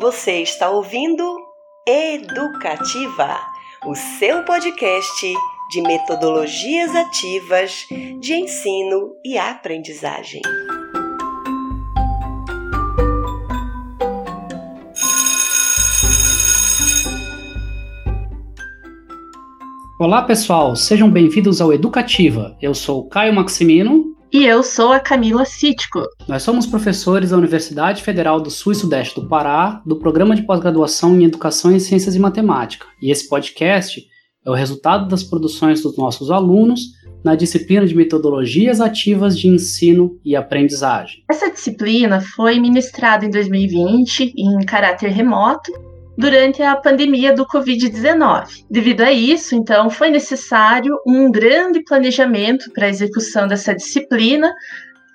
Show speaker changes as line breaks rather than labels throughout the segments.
Você está ouvindo Educativa, o seu podcast de metodologias ativas de ensino e aprendizagem.
Olá, pessoal, sejam bem-vindos ao Educativa. Eu sou Caio Maximino.
E eu sou a Camila Cítico.
Nós somos professores da Universidade Federal do Sul e Sudeste do Pará, do Programa de Pós-Graduação em Educação em Ciências e Matemática. E esse podcast é o resultado das produções dos nossos alunos na disciplina de Metodologias Ativas de Ensino e Aprendizagem.
Essa disciplina foi ministrada em 2020 em caráter remoto durante a pandemia do Covid-19. Devido a isso, então, foi necessário um grande planejamento para a execução dessa disciplina,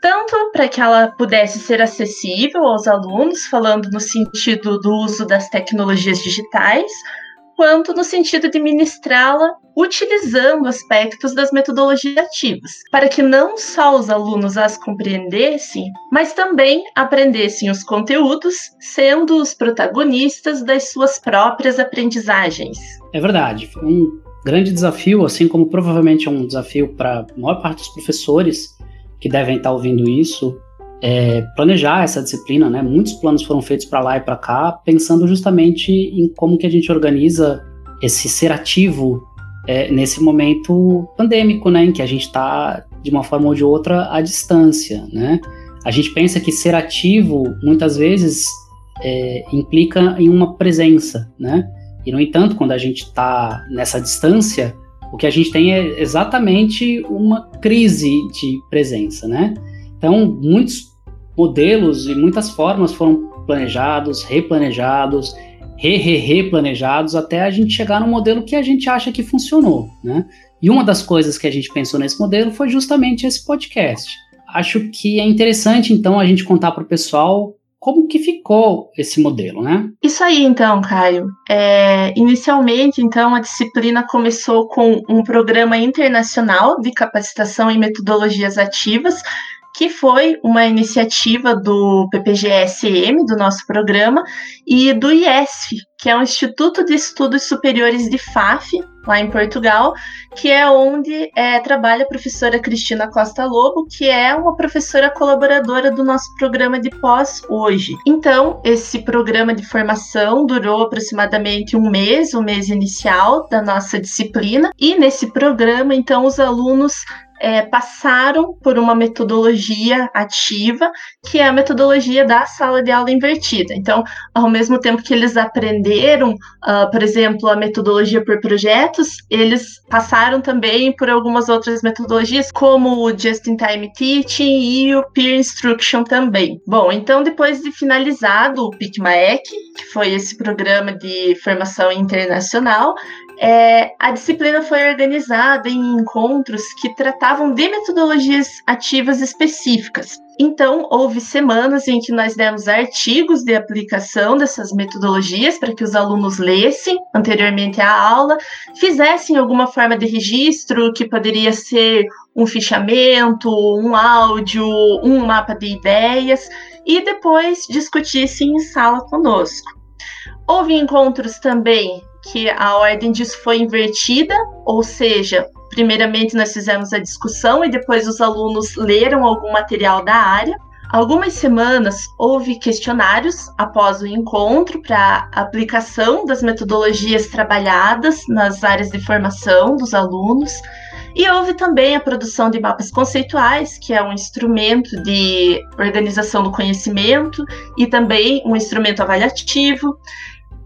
tanto para que ela pudesse ser acessível aos alunos, falando no sentido do uso das tecnologias digitais, quanto no sentido de ministrá-la utilizando aspectos das metodologias ativas, para que não só os alunos as compreendessem, mas também aprendessem os conteúdos, sendo os protagonistas das suas próprias aprendizagens.
É verdade, foi um grande desafio, assim como provavelmente é um desafio para a maior parte dos professores que devem estar ouvindo isso, é, planejar essa disciplina, né? Muitos planos foram feitos para lá e para cá, pensando justamente em como que a gente organiza esse ser ativo é, nesse momento pandêmico, né? Em que a gente está de uma forma ou de outra à distância, né? A gente pensa que ser ativo muitas vezes é, implica em uma presença, né? E no entanto, quando a gente está nessa distância, o que a gente tem é exatamente uma crise de presença, né? Então, muitos modelos e muitas formas foram planejados, replanejados, re-re-replanejados até a gente chegar no modelo que a gente acha que funcionou, né? E uma das coisas que a gente pensou nesse modelo foi justamente esse podcast. Acho que é interessante então a gente contar para o pessoal como que ficou esse modelo, né?
Isso aí, então, Caio. É, inicialmente, então, a disciplina começou com um programa internacional de capacitação em metodologias ativas, que foi uma iniciativa do PPGSM, do nosso programa, e do IESF, que é o Instituto de Estudos Superiores de FAF, lá em Portugal, que é onde é, trabalha a professora Cristina Costa Lobo, que é uma professora colaboradora do nosso programa de pós hoje. Então, esse programa de formação durou aproximadamente um mês, o mês inicial da nossa disciplina, e nesse programa, então, os alunos é, passaram por uma metodologia ativa, que é a metodologia da sala de aula invertida. Então, ao mesmo tempo que eles aprenderam, uh, por exemplo, a metodologia por projetos, eles passaram também por algumas outras metodologias, como o Just-in-Time Teaching e o Peer Instruction também. Bom, então, depois de finalizado o PICMAEC, que foi esse programa de formação internacional, é, a disciplina foi organizada em encontros que tratavam de metodologias ativas específicas. Então, houve semanas em que nós demos artigos de aplicação dessas metodologias para que os alunos lessem anteriormente à aula, fizessem alguma forma de registro, que poderia ser um fichamento, um áudio, um mapa de ideias, e depois discutissem em sala conosco. Houve encontros também que a ordem disso foi invertida, ou seja, primeiramente nós fizemos a discussão e depois os alunos leram algum material da área. Algumas semanas houve questionários após o encontro para aplicação das metodologias trabalhadas nas áreas de formação dos alunos. E houve também a produção de mapas conceituais, que é um instrumento de organização do conhecimento e também um instrumento avaliativo.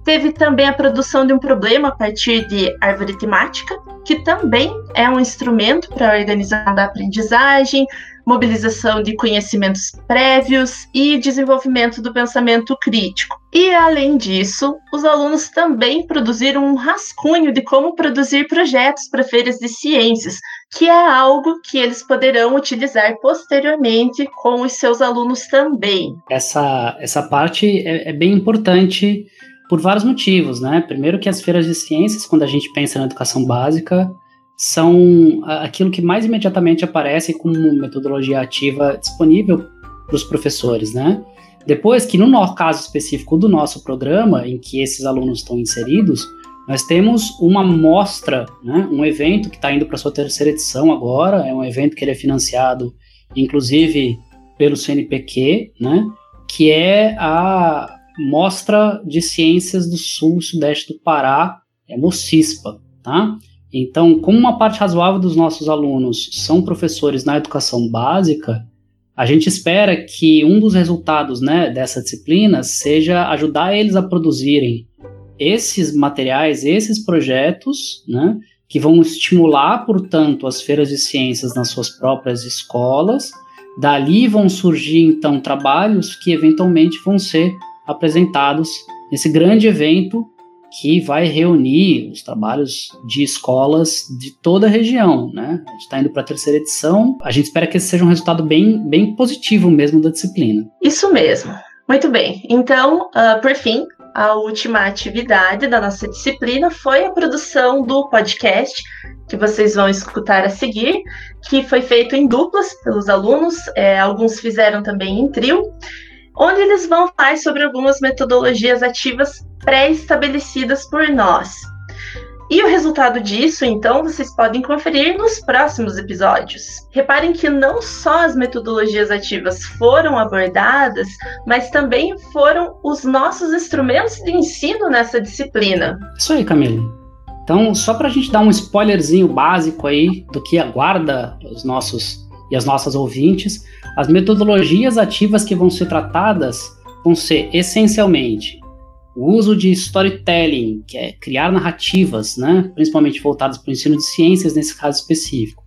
Teve também a produção de um problema a partir de árvore temática, que também é um instrumento para a organização da aprendizagem, mobilização de conhecimentos prévios e desenvolvimento do pensamento crítico. E, além disso, os alunos também produziram um rascunho de como produzir projetos para feiras de ciências, que é algo que eles poderão utilizar posteriormente com os seus alunos também.
Essa, essa parte é, é bem importante por vários motivos, né? Primeiro que as feiras de ciências, quando a gente pensa na educação básica, são aquilo que mais imediatamente aparece como metodologia ativa disponível para os professores, né? Depois que, no caso específico do nosso programa, em que esses alunos estão inseridos, nós temos uma mostra, né, um evento que está indo para sua terceira edição agora, é um evento que ele é financiado, inclusive, pelo CNPq, né, que é a Mostra de Ciências do Sul e Sudeste do Pará, é MOCISPA, tá? Então, como uma parte razoável dos nossos alunos são professores na educação básica, a gente espera que um dos resultados né, dessa disciplina seja ajudar eles a produzirem esses materiais, esses projetos, né, que vão estimular, portanto, as feiras de ciências nas suas próprias escolas. Dali vão surgir, então, trabalhos que eventualmente vão ser apresentados nesse grande evento que vai reunir os trabalhos de escolas de toda a região, né? A gente está indo para a terceira edição. A gente espera que esse seja um resultado bem, bem positivo mesmo da disciplina.
Isso mesmo. Muito bem. Então, uh, por fim, a última atividade da nossa disciplina foi a produção do podcast que vocês vão escutar a seguir, que foi feito em duplas pelos alunos. É, alguns fizeram também em trio onde eles vão falar sobre algumas metodologias ativas pré-estabelecidas por nós. E o resultado disso, então, vocês podem conferir nos próximos episódios. Reparem que não só as metodologias ativas foram abordadas, mas também foram os nossos instrumentos de ensino nessa disciplina.
Isso aí, Camila. Então, só para a gente dar um spoilerzinho básico aí do que aguarda os nossos e as nossas ouvintes, as metodologias ativas que vão ser tratadas vão ser essencialmente o uso de storytelling, que é criar narrativas, né, principalmente voltadas para o ensino de ciências nesse caso específico,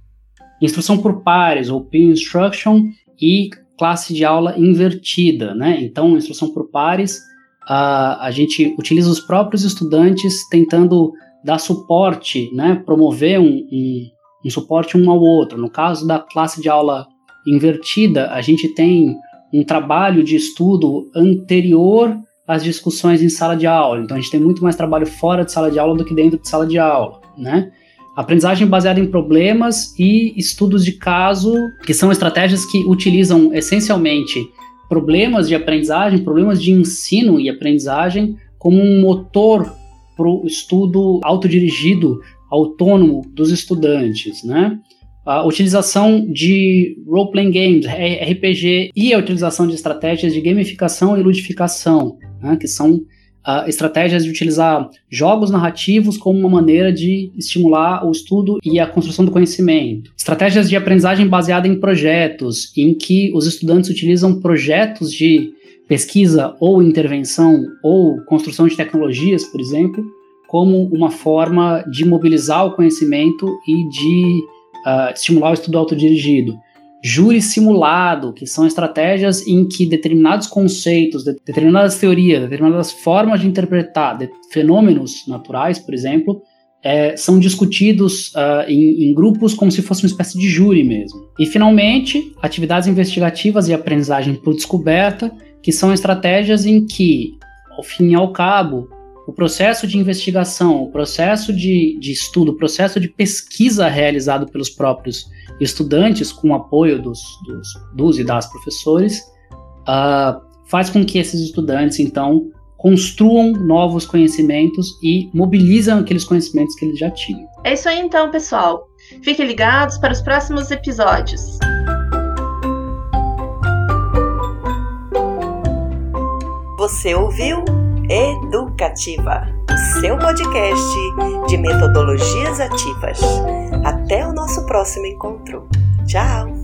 instrução por pares ou peer instruction e classe de aula invertida, né? Então, instrução por pares, a, a gente utiliza os próprios estudantes tentando dar suporte, né, promover um, um, um suporte um ao outro. No caso da classe de aula invertida, a gente tem um trabalho de estudo anterior às discussões em sala de aula. Então a gente tem muito mais trabalho fora de sala de aula do que dentro de sala de aula, né? Aprendizagem baseada em problemas e estudos de caso, que são estratégias que utilizam essencialmente problemas de aprendizagem, problemas de ensino e aprendizagem como um motor para o estudo autodirigido, autônomo dos estudantes, né? a utilização de role-playing games, RPG, e a utilização de estratégias de gamificação e ludificação, né, que são uh, estratégias de utilizar jogos narrativos como uma maneira de estimular o estudo e a construção do conhecimento. Estratégias de aprendizagem baseada em projetos, em que os estudantes utilizam projetos de pesquisa ou intervenção ou construção de tecnologias, por exemplo, como uma forma de mobilizar o conhecimento e de uh, estimular o estudo autodirigido. Júri simulado, que são estratégias em que determinados conceitos, de, determinadas teorias, determinadas formas de interpretar de, fenômenos naturais, por exemplo, é, são discutidos uh, em, em, grupos como se fosse uma espécie de júri mesmo. E, finalmente, atividades investigativas e aprendizagem por descoberta, que são estratégias em que, ao fim e ao cabo, o processo de investigação, o processo de, de estudo, o processo de pesquisa realizado pelos próprios estudantes, com o apoio dos, dos, dos e das professores, uh, faz com que esses estudantes, então, construam novos conhecimentos e mobilizam aqueles conhecimentos que eles já tinham.
É isso aí, então, pessoal. Fiquem ligados para os próximos episódios.
Você ouviu? Educativa, o seu podcast de metodologias ativas. Até o nosso próximo encontro. Tchau!